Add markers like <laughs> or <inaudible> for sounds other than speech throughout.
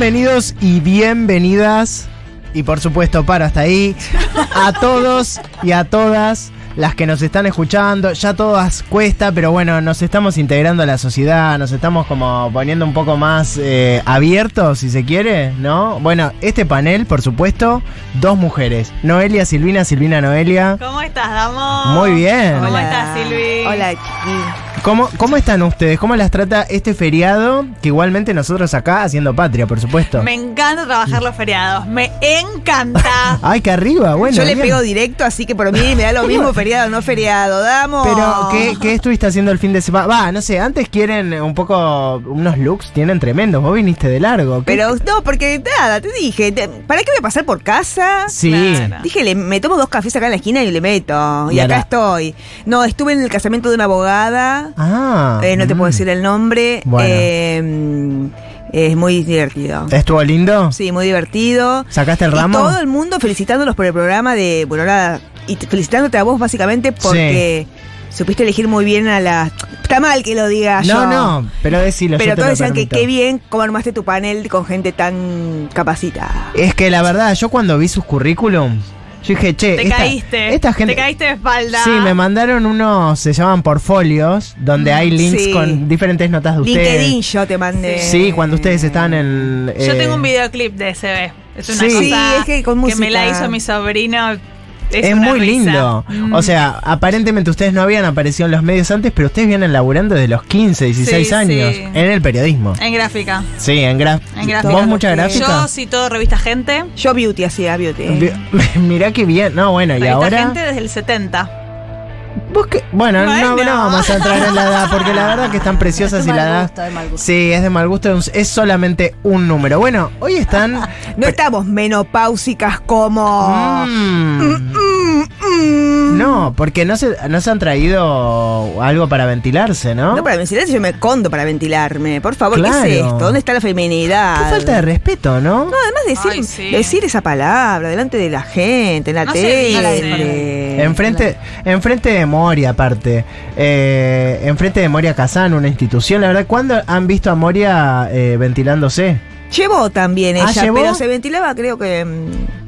Bienvenidos y bienvenidas, y por supuesto para hasta ahí, a <laughs> todos y a todas las que nos están escuchando. Ya todas cuesta, pero bueno, nos estamos integrando a la sociedad, nos estamos como poniendo un poco más eh, abiertos, si se quiere, ¿no? Bueno, este panel, por supuesto, dos mujeres. Noelia Silvina, Silvina Noelia. ¿Cómo estás, Damo? Muy bien. ¿Cómo Hola. estás, Silvi? Hola, chiqui. ¿Cómo, ¿Cómo están ustedes? ¿Cómo las trata este feriado? Que igualmente nosotros acá haciendo patria, por supuesto. Me encanta trabajar los feriados. Me encanta. <laughs> Ay, que arriba, bueno. Yo le bien. pego directo, así que por mí me da lo mismo feriado, no feriado. Damos. Pero, ¿qué, qué estuviste haciendo el fin de semana? Va, no sé, antes quieren un poco. Unos looks, tienen tremendos. Vos viniste de largo. ¿qué- Pero no, porque nada, te dije, te- ¿para qué voy a pasar por casa? Sí. Dije, le, me tomo dos cafés acá en la esquina y le meto. Y, acá la- estoy. No, estuve en el casamiento de una abogada. Ah. eh, no te mm. puedo decir el nombre. Bueno. Eh, mm, es muy divertido. ¿Estuvo lindo? Sí, muy divertido. ¿Sacaste el Y ramo? todo el mundo felicitándolos por el programa de. Bueno, ahora. Y felicitándote a vos básicamente porque supiste elegir muy bien a la. Está mal que lo diga yo. No, no, pero decilo. Pero yo te todos decían que qué bien cómo armaste tu panel con gente tan capacitada. Es que la verdad, yo cuando vi sus currículum, yo dije, che. Te esta, caíste. Esta gente. Te caíste de espalda. Sí, me mandaron unos, se llaman portfolios, donde hay links Sí. con diferentes notas de ustedes. LinkedIn yo te mandé. Sí, cuando ustedes estaban en. Yo eh, tengo un videoclip de SB. Es una Sí. cosa Sí, es que con me la música. hizo mi sobrino. Es, muy risa. lindo. Mm. O sea, aparentemente ustedes no habían aparecido en los medios antes, pero ustedes vienen laburando desde los 15, 16 Sí, años sí. en el periodismo. En gráfica. Sí, en, gra- En gráfica. ¿Vos mucha Yo gráfica? Yo sí todo revista Gente. Yo beauty hacía beauty. <laughs> Mirá qué bien. No, bueno, y ahora. Gente desde el 70. ¿Vos qué? Bueno, No, Bueno. no vamos a entrar en la edad, porque la verdad que están preciosas y la edad. Sí, es de mal gusto, es- es solamente un número. Bueno, hoy están. <laughs> No estamos menopáusicas como. Mm. Mm, mm. No, porque no se, no se han traído algo para ventilarse, ¿no? No para ventilarse, yo me condo para ventilarme. Por favor, Claro. ¿qué es esto? ¿Dónde está la feminidad? Qué falta de respeto, ¿no? No, además decir, Ay, sí. decir esa palabra delante de la gente, en la No tele. Enfrente, enfrente de Moria, aparte. Eh, enfrente de Moria Kazan, una institución. La verdad, ¿cuándo han visto a Moria eh, ventilándose? Llevó también Ah, ella, ¿llevó? pero se ventilaba creo que mm,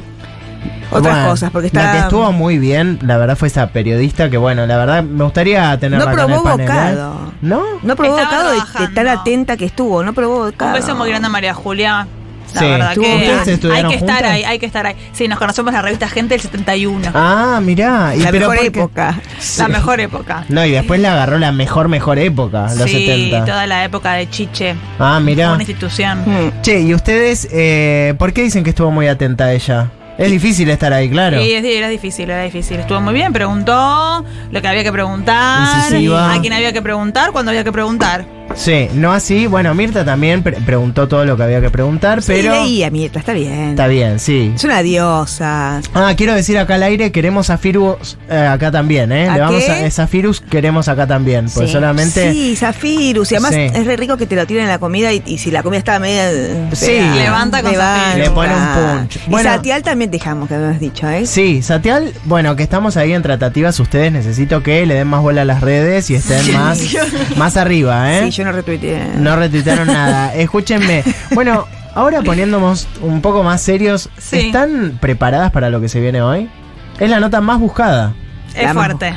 otras Bueno, cosas, porque está... La que estuvo muy bien, la verdad, fue esa periodista que, bueno, la verdad, me gustaría tenerla No acá en el probó panel, ¿eh? bocado. ¿No? No probó Estaba bocado de, tan atenta que estuvo, no probó Un bocado. beso muy grande a María Julia. La Sí. verdad ¿Estuvo- que hay que estar juntas? ahí, hay que estar ahí. Sí, nos conocemos en la revista Gente del 71. Ah, mirá. y La pero mejor época. Sí. La mejor época. No, y después le agarró la mejor, mejor época, los sí, 70. toda la época de Chiche. Ah, mirá. Una institución. Mm. Che, ¿y ustedes eh, por qué dicen que estuvo muy atenta a ella? Es difícil estar ahí, claro. Sí, era difícil, era difícil. Estuvo muy bien, preguntó lo que había que preguntar, Incisiva. a quién había que preguntar, cuando había que preguntar. Sí, no así. Bueno, Mirta también pre- preguntó todo lo que había que preguntar, Sí, pero leía, Mirta, está bien. está bien, sí. Es una diosa. Ah, quiero decir acá al aire, queremos a Firus eh, acá también, ¿eh? ¿A Le vamos qué? a, esa Firus queremos acá también, pues Sí. solamente... Sí, Zafirus. Y además Sí. es re rico que te lo tiren en la comida y, y si la comida estaba media. eh, Sí. Levanta con Zafirus. Le pone un punch. Y Bueno. Satial también dejamos que habíamos dicho, ¿eh? Sí, Satial, bueno, que estamos ahí en tratativas, ustedes necesito que le den más bola a las redes y estén más, <laughs> más arriba, ¿eh? Sí, yo no retuiteé. No retuitearon nada. <laughs> Escúchenme. Bueno, ahora poniéndonos un poco más serios, Sí. ¿están preparadas para lo que se viene hoy? Es la nota más buscada. Es La fuerte.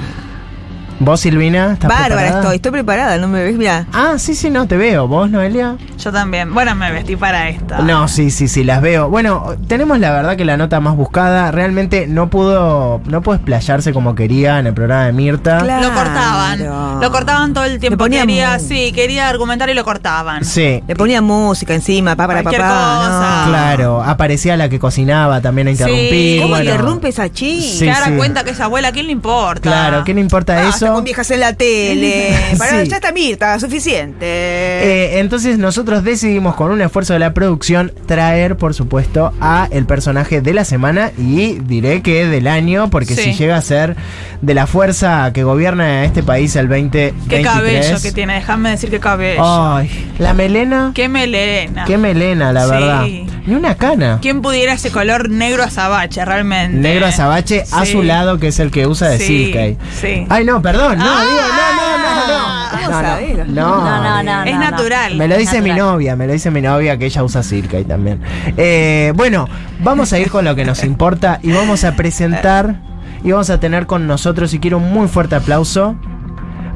¿Vos, Silvina? ¿Estás Bárbara preparada? estoy, estoy preparada, no me ves, mira. Ah, sí, sí, no, te veo. ¿Vos, Noelia? Yo también. Bueno, me vestí para esta. No, sí, sí, sí, las veo. Bueno, tenemos la verdad que la nota más buscada realmente no pudo, no pudo explayarse como quería en el programa de Mirta. Claro. Lo cortaban. Lo cortaban todo el tiempo. Quería, sí, quería argumentar y lo cortaban. Sí. Le ponía música encima, papá para Cualquier papá. cosa. no. Claro, aparecía la que cocinaba también a interrumpir. ¿Cómo bueno. interrumpe esa chica? Sí, Se dará sí. cuenta que es abuela, ¿a quién le importa? Claro, ¿qué le importa Basta eso? Con viejas en la tele. <laughs> Para, Sí. Ya está Mirta, suficiente. Eh, entonces nosotros decidimos con un esfuerzo de la producción traer, por supuesto, a el personaje de la semana y diré que del año, porque Sí. si llega a ser de la fuerza que gobierna este país el 2023. Qué cabello que tiene, déjame decir qué cabello. Ay, la melena. Qué melena. Qué melena, la Sí. verdad. Ni una cana. ¿Quién pudiera ese color negro azabache realmente? Negro azabache a Sí. su lado, que es el que usa de Sí, Silkei. sí. Ay, no, perdón. No, Ah. digo, no, no, no, no. ¿Cómo No, no, no. No, no, no. es no, no. natural. Me lo dice mi Natural. novia, me lo dice mi novia que ella usa Silky también. Eh, bueno, vamos a ir con lo que nos importa y vamos a presentar y vamos a tener con nosotros, y quiero un muy fuerte aplauso,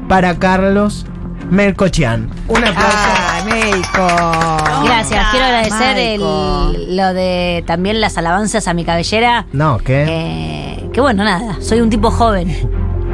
para Carlos Melcochian. Un aplauso. Ah, médico. Gracias, quiero agradecer el- lo de también las alabanzas a mi cabellera. No, ¿qué? Eh, que bueno, nada, soy un tipo joven.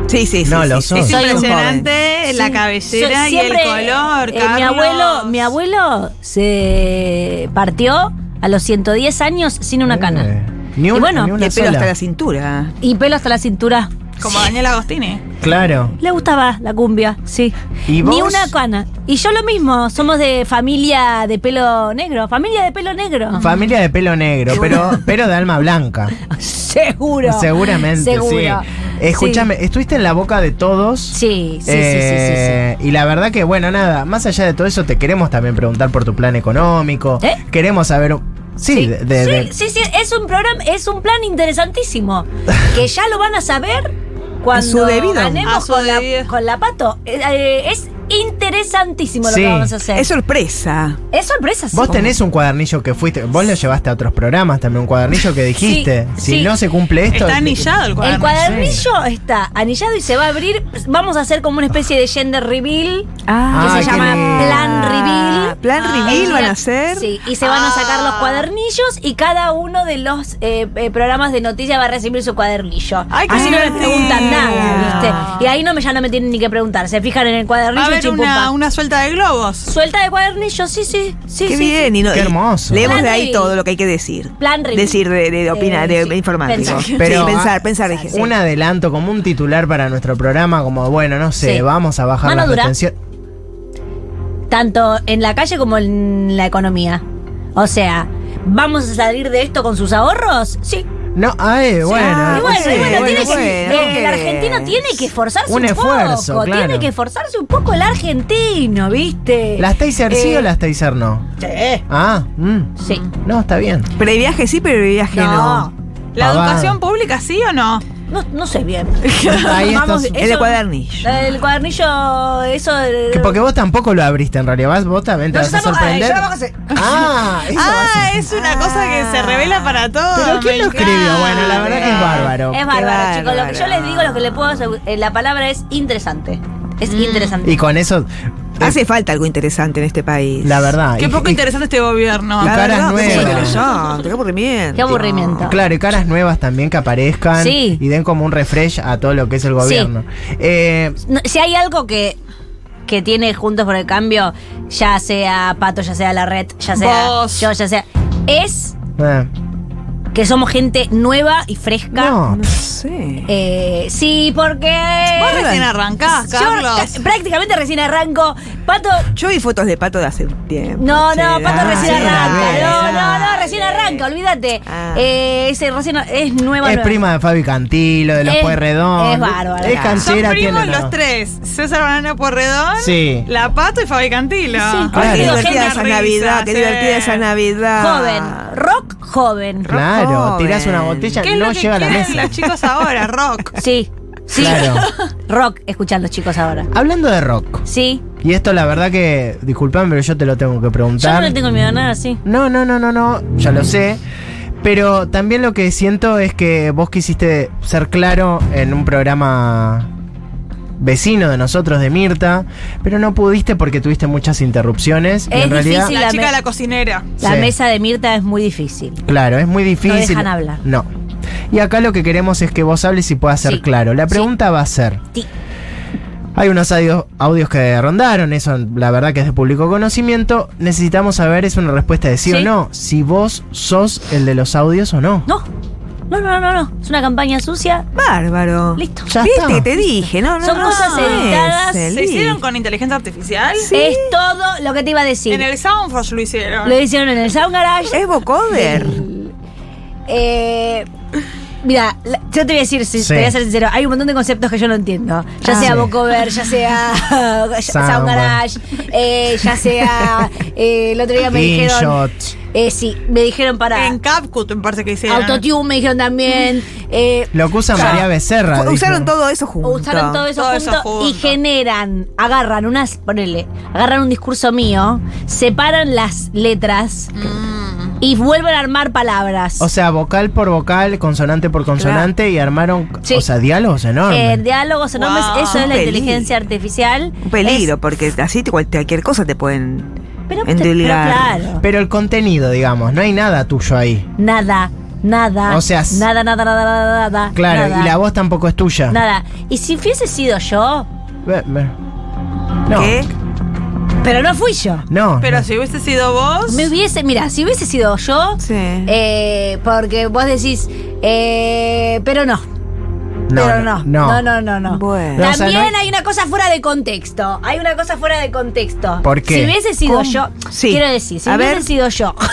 Sí, sí, sí. No, sí, lo sí. sos. Es Soy un impresionante la Sí, cabellera soy- y el color, eh, mi abuelo, mi abuelo se partió a los 110 años sin una cana. Eh, Ni Y una, bueno, ni Y una el pelo sola. hasta la cintura. Y pelo hasta la cintura. Como Daniel Agostini. Claro. Le gustaba la cumbia, sí. ¿Y Ni vos? una cana. Y yo lo mismo, somos de familia de pelo negro. Familia de pelo negro. Familia de pelo negro, pero, pero de alma blanca. <laughs> Seguro. Seguramente, Seguro. sí. Escúchame, estuviste en la boca de todos. Sí, sí, sí, sí, sí, Eh, Y la verdad que, bueno, nada, más allá de todo eso, te queremos también preguntar por tu plan económico. ¿Eh? Queremos saber. Sí, Sí, de- de- sí, de- sí, sí, es un programa, es un plan interesantísimo. <laughs> que ya lo van a saber cuando su debido. ganemos A su con la, debido. con la pato. Eh, eh, es interesantísimo lo Sí. que vamos a hacer. Es sorpresa. Es sorpresa, sí. Vos tenés un cuadernillo que fuiste. Vos lo llevaste a otros programas también, un cuadernillo que dijiste. Sí, si sí. no se cumple esto. Está anillado el El cuaderno. cuadernillo está anillado y se va a abrir. Vamos a hacer como una especie de gender reveal Ah, que se llama lindo. Plan Reveal. Plan reveal El van a hacer. Sí, y se van a sacar los Ah. cuadernillos y cada uno de los eh, eh, programas de noticias va a recibir su cuadernillo. Ay, Así no les preguntan nada, ¿viste? Y ahí no me, ya no me tienen ni que preguntar. Se fijan en el Va cuadernillo a haber una, una suelta de globos. Suelta de cuadernillo, sí, sí. sí Qué sí, bien. sí. Y no, Qué y hermoso. Leemos Plan de ahí reveal. todo lo que hay que decir. Plan reveal. Decir de, de, opinar, Eh, de sí. informático. Pensar. Sí, Pero, pensar, ah, pensar. Un adelanto, como un titular para nuestro programa, como bueno, no sé, Sí. vamos a bajar Mano la dura. retención. Tanto en la calle como en la economía. O sea, ¿vamos a salir de esto con sus ahorros? Sí. No, ay, bueno. ah, Y bueno, sí, y bueno, bueno, tiene que- bueno, eh, el ok. argentino tiene que esforzarse Un un, esfuerzo, poco. claro. Tiene que esforzarse un poco el argentino, ¿viste? ¿Las Taser sí Eh, o las Taser no? Sí. Ah, mm. Sí. no, está bien. Pero el viaje sí, pero el viaje no. No, ¿La Pavada. educación pública sí o no? No, no sé bien. <laughs> Ahí Vamos, estás- El de cuadernillo. El cuadernillo, eso. Que porque vos tampoco lo abriste en realidad, vos, vos también te No, vas a tampoco- sorprender. ay, yo tampoco sé. Ah, <laughs> eso Ah, es una cosa que se revela para todos. Pero ¿quién me lo escribió? Bueno, la verdad que es bárbaro. Es bárbaro, chicos. Lo que yo les digo, lo que le puedo asegu- eh, La palabra es interesante. Es Mm. interesante. Y con eso, Hace falta algo interesante en este país. la verdad. Qué y- poco y- interesante este gobierno. Y caras nuevas. qué aburrimiento. Qué aburrimiento. Claro, y caras nuevas también que aparezcan Sí. y den como un refresh a todo lo que es el gobierno. Eh, No, si hay algo que, que tiene Juntos por el Cambio, ya sea Pato, ya sea la red, ya sea Vos. yo, ya sea. Es eh, que somos gente nueva y fresca. no, No sé. Eh, sí, porque. Vos recién arrancás, Yo Carlos. ca- prácticamente recién arranco. Pato. Yo vi fotos de pato de hace un tiempo. No, no, Pato ah, recién sí, arranca. No, no, no, recién arranca, olvídate. Ah. Eh, ese recién es nueva. es nueva. prima de Fabi Cantilo, de los Es- Pueyrredón. es bárbaro. Es Son Son canchera, primos tiene. los tres. César Banana Porredón, Sí. La Pato y Fabi Cantilo. Sí, Claro. qué divertida esa risa, Navidad, qué sí. divertida esa Navidad. Joven. Rock joven. Claro, joven. tirás una botella, ¿Qué es no lo que llega a la quieren mesa. los chicos ahora? Rock. <laughs> Sí. Sí. Claro. Rock, escuchan los chicos ahora. Hablando de rock, Sí. y esto la verdad que, disculpame, pero yo te lo tengo que Yo preguntar. no le tengo miedo a nada, sí. No, no, no, no, no, ya lo sé. Pero también lo que siento es que vos quisiste ser claro en un programa vecino de nosotros, de Mirta, pero no pudiste porque tuviste muchas interrupciones. y Es en realidad, difícil. La la chica de la cocinera. La Sí. mesa de Mirta es muy difícil. claro, es muy difícil. dejan hablar. No. Y acá lo que queremos es que vos hables y puedas ser Sí. claro. La Sí. pregunta va a ser, Sí. hay unos audios, audios que rondaron, eso la verdad que es de público conocimiento. Necesitamos saber, es una respuesta de sí, o no, si vos sos el de los audios o no. No. No, no, no, no. Es una campaña sucia. Bárbaro. Listo. Ya ¿Viste? está. Te dije, no, no. Son no, cosas editadas. ¿Se hicieron con inteligencia artificial? Sí. Es todo lo que te iba a decir. En el Soundforge lo hicieron. Lo hicieron en el Sound Garage. Es vocoder. Eh, mira, yo te voy a decir, si Sí. te voy a ser sincero, hay un montón de conceptos que yo no entiendo. Ya Ah. sea Sí. Vocover, ya sea <laughs> Sound Garage, eh, ya sea eh, el otro día me dijeron InShot. Eh, sí, me dijeron para. En CapCut me parece que hicieron. Autotune me dijeron también. eh, Lo que usa María Becerra. Usaron dijo. todo eso juntos. Usaron todo eso, Todo junto, eso junto. y generan, agarran unas, ponele, agarran un discurso mío, separan las letras Mm. y vuelven a armar palabras. O sea, vocal por vocal, consonante por consonante y armaron, Sí. o sea, diálogos enormes. Eh, diálogos enormes, Wow. eso es la inteligencia artificial. Un peligro, Es- porque así cualquier cosa te pueden pero, pero claro. Pero el contenido, digamos, no hay nada tuyo ahí. Nada, nada. O sea, nada, nada, nada, nada, nada. Claro, nada, y la voz tampoco es tuya. Nada. Y si hubiese sido yo, No, ¿Qué? pero no fui yo. no. Pero no. si hubiese sido vos. Me hubiese, mira, si hubiese sido yo, Sí. eh, porque vos decís, eh, pero no. Pero no, no, no, no, no. Bueno. No, o sea, También no hay- hay una cosa fuera de contexto. Hay una cosa fuera de contexto. ¿Por qué? Si hubiese sido ¿Cómo? yo, Sí. quiero decir, si A hubiese ver. sido yo. <laughs>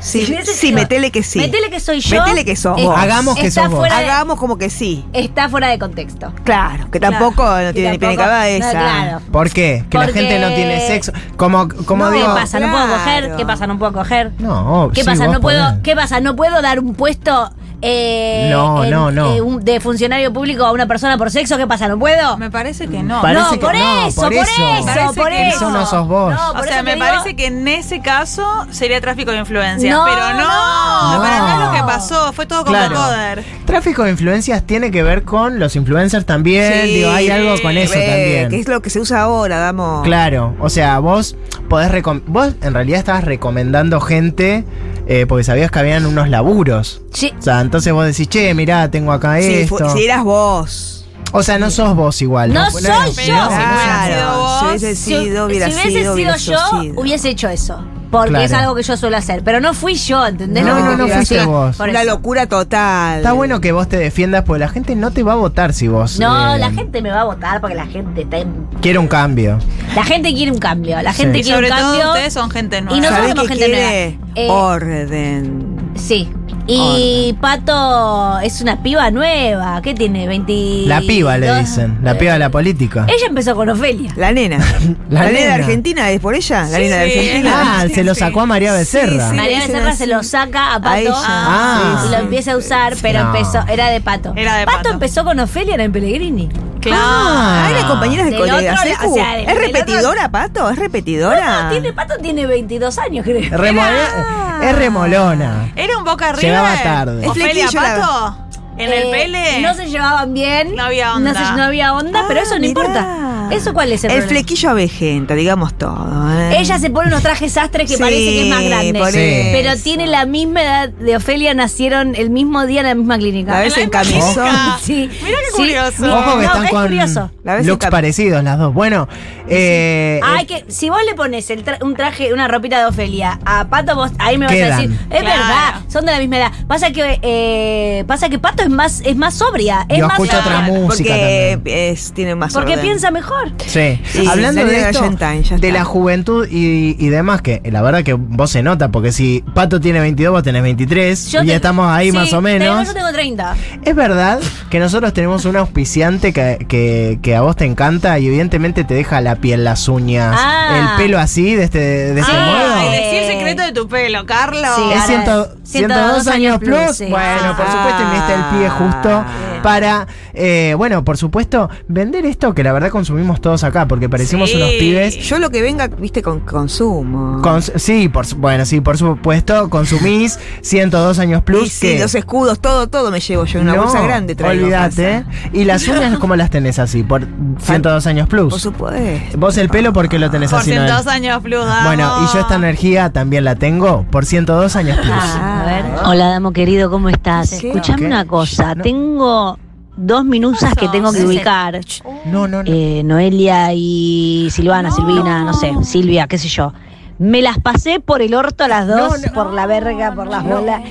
Sí, hubiese sí, sido- metele que sí. Metele que soy yo. Metele que sos es- vos. Hagamos que sos vos. de- Hagamos como que sí. está fuera de contexto. Claro, que tampoco no tiene ni pie ni cabeza. no, claro. ¿Por qué? Que Porque- la gente no tiene sexo. Como, como No, digo. ¿Qué pasa? ¿No puedo coger? ¿Qué pasa? ¿No puedo coger? No, ¿Qué sí, pasa? ¿No puedo. ¿Qué pasa? ¿No puedo dar un puesto eh, No, no, no. eh, un- de funcionario público a una persona por sexo? ¿Qué pasa? ¿No puedo? Me parece que no. Parece no, que por no, eso, por por eso. eso, Parece por eso. eso no sos vos. No, O por sea, eso me parece que en ese caso sería tráfico de influencias. No, pero no, no es lo que pasó. Fue todo como Claro. coder. Tráfico de influencias tiene que ver con los influencers también. Sí, digo, hay algo con eso ve, también. Que es lo que se usa ahora, damos. Claro, o sea, vos podés vos en realidad estabas recomendando gente eh, porque sabías que habían unos laburos. Sí. O sea, entonces vos decís, che, mirá, tengo acá Si, esto. si eras vos. O sea, no sos vos igual. No Bueno, soy pero yo. si hubiera sido Claro, si hubiese Si- sido, hubiera si hubiese sido, sido hubiera yo, sido. hubiese hecho eso. Porque Claro. es algo que yo suelo hacer. Pero no fui yo, ¿entendés? No, no, no quiero fuiste vos. Por Una locura total. Está bueno que vos te defiendas porque la gente no te va a votar si vos. No, eh, la gente me va a votar porque la gente está en- Quiere un cambio. La gente quiere un cambio. La gente Sí. Quiere sobre un todo cambio. ustedes son gente nueva. Y nosotros ¿Sabés somos qué gente quiere? nueva. Eh, Orden. Sí. Y Pato es una piba nueva. ¿Qué tiene? 20. La piba le dicen. La piba de la política. Ella empezó con Ofelia. La nena. <laughs> La La, nena de. Argentina es por ella. La Sí, nena de Argentina. Ah, se lo sacó a María Becerra. Sí, María Becerra así. se lo saca a Pato ella. Ah. y lo empieza a usar, pero No. empezó, era de Pato. Era de Pato. Pato. empezó con Ofelia en Pellegrini. Claro. Ah, era compañera de Del colega. otro, Secu. o sea, del- ¿Es repetidora, Pato? ¿Es repetidora? No, tiene, Pato tiene 22 años, creo. Es remolona. Era un boca arriba. Llegaba tarde. Ofelia Es flequillo la- Pato. En el Eh, pele. No se llevaban bien. No había onda. No, se- no había onda, pero Ah, eso no mirá. importa. ¿Eso cuál es el, El problema? flequillo avejenta, digamos todo. ¿eh? Ella se pone unos trajes sastres que Sí, parece que es más grande. Sí. Pero tiene la misma edad de Ofelia, nacieron el mismo día en la misma clínica. La ves en camisón. Sí. Mira qué Sí. curioso. Ojo que no, están es con curioso. La ves en looks parecidos las dos. Bueno, eh, hay que, si vos le pones el tra- un traje, una ropita de Ofelia a Pato, vos ahí me vas Quedan. a decir, es Claro. verdad, son de la misma edad. Pasa que eh, pasa que Pato es más, es más sobria, es yo más escucho otra sobria. música Porque también. es, tiene más Porque orden. piensa mejor. Sí. Sí, Hablando la de esto, ya de está. la juventud y, y demás, que la verdad que vos se nota, porque si Pato tiene 22, vos tenés 23, Yo y te- estamos ahí sí, más o menos. yo tengo 30. Es verdad que nosotros tenemos un auspiciante que, que- que a vos te encanta y evidentemente te deja la piel, las uñas, Ah. el pelo así, de este, de este Ah, modo. y decí el secreto de tu pelo, Carlos. Sí, Es ahora ciento- es 102 años plus. Bueno, por Ah. supuesto, me está el pie justo para, eh, bueno, por supuesto, vender esto que la verdad consumimos todos acá, porque parecimos Sí. unos pibes. Yo lo que venga, viste, con consumo. Cons- sí, por, bueno, sí, por supuesto, consumís 102 años Y plus. sí, que los escudos, todo, todo me llevo yo. Una no, bolsa grande traigo. Olvídate. ¿Y las uñas <laughs> cómo las tenés así? Por 102 años plus. Por supuesto. Vos el pelo, ¿por qué lo tenés Por así? Noel? 102 años plus, vamos. Bueno, y yo esta energía también la tengo por 102 años plus. Ah, a ver. Hola, Damo querido, ¿cómo estás? Escuchame ¿Qué? una cosa. No. Tengo dos minusas que tengo que ubicar. No, no, no. Eh, Noelia y Silvana, Silvina, no sé, Silvia, qué sé yo. Me las pasé por el orto a las dos, No, no. por la verga, por las bolas.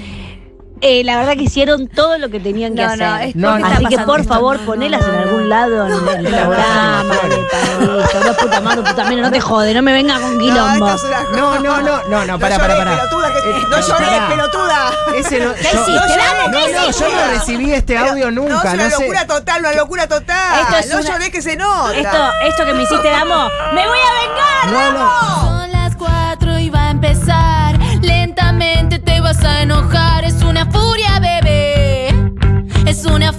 Eh, la verdad que hicieron todo lo que tenían que No, hacer. no, es Así que por esto. favor, ponelas en algún lado en el programa, no, de no puta madre, puta menos, no te jode, no me venga con quilombo. es una- No, no, no, no, no, para, para, para. Eh, no lloré, pará. pelotuda. Ese no, ¿Qué yo, hiciste, no, Damo? no, ¿Qué no, yo hiciste? no recibí este audio No, nunca, es no, una sé. locura total, una locura total. Esto es no una- lloré que se nota. Esto, esto que me hiciste, Damo, me voy a vengar. No. Son las cuatro y va a empezar Lentamente te vas a enojar, es una furia, bebé. Es una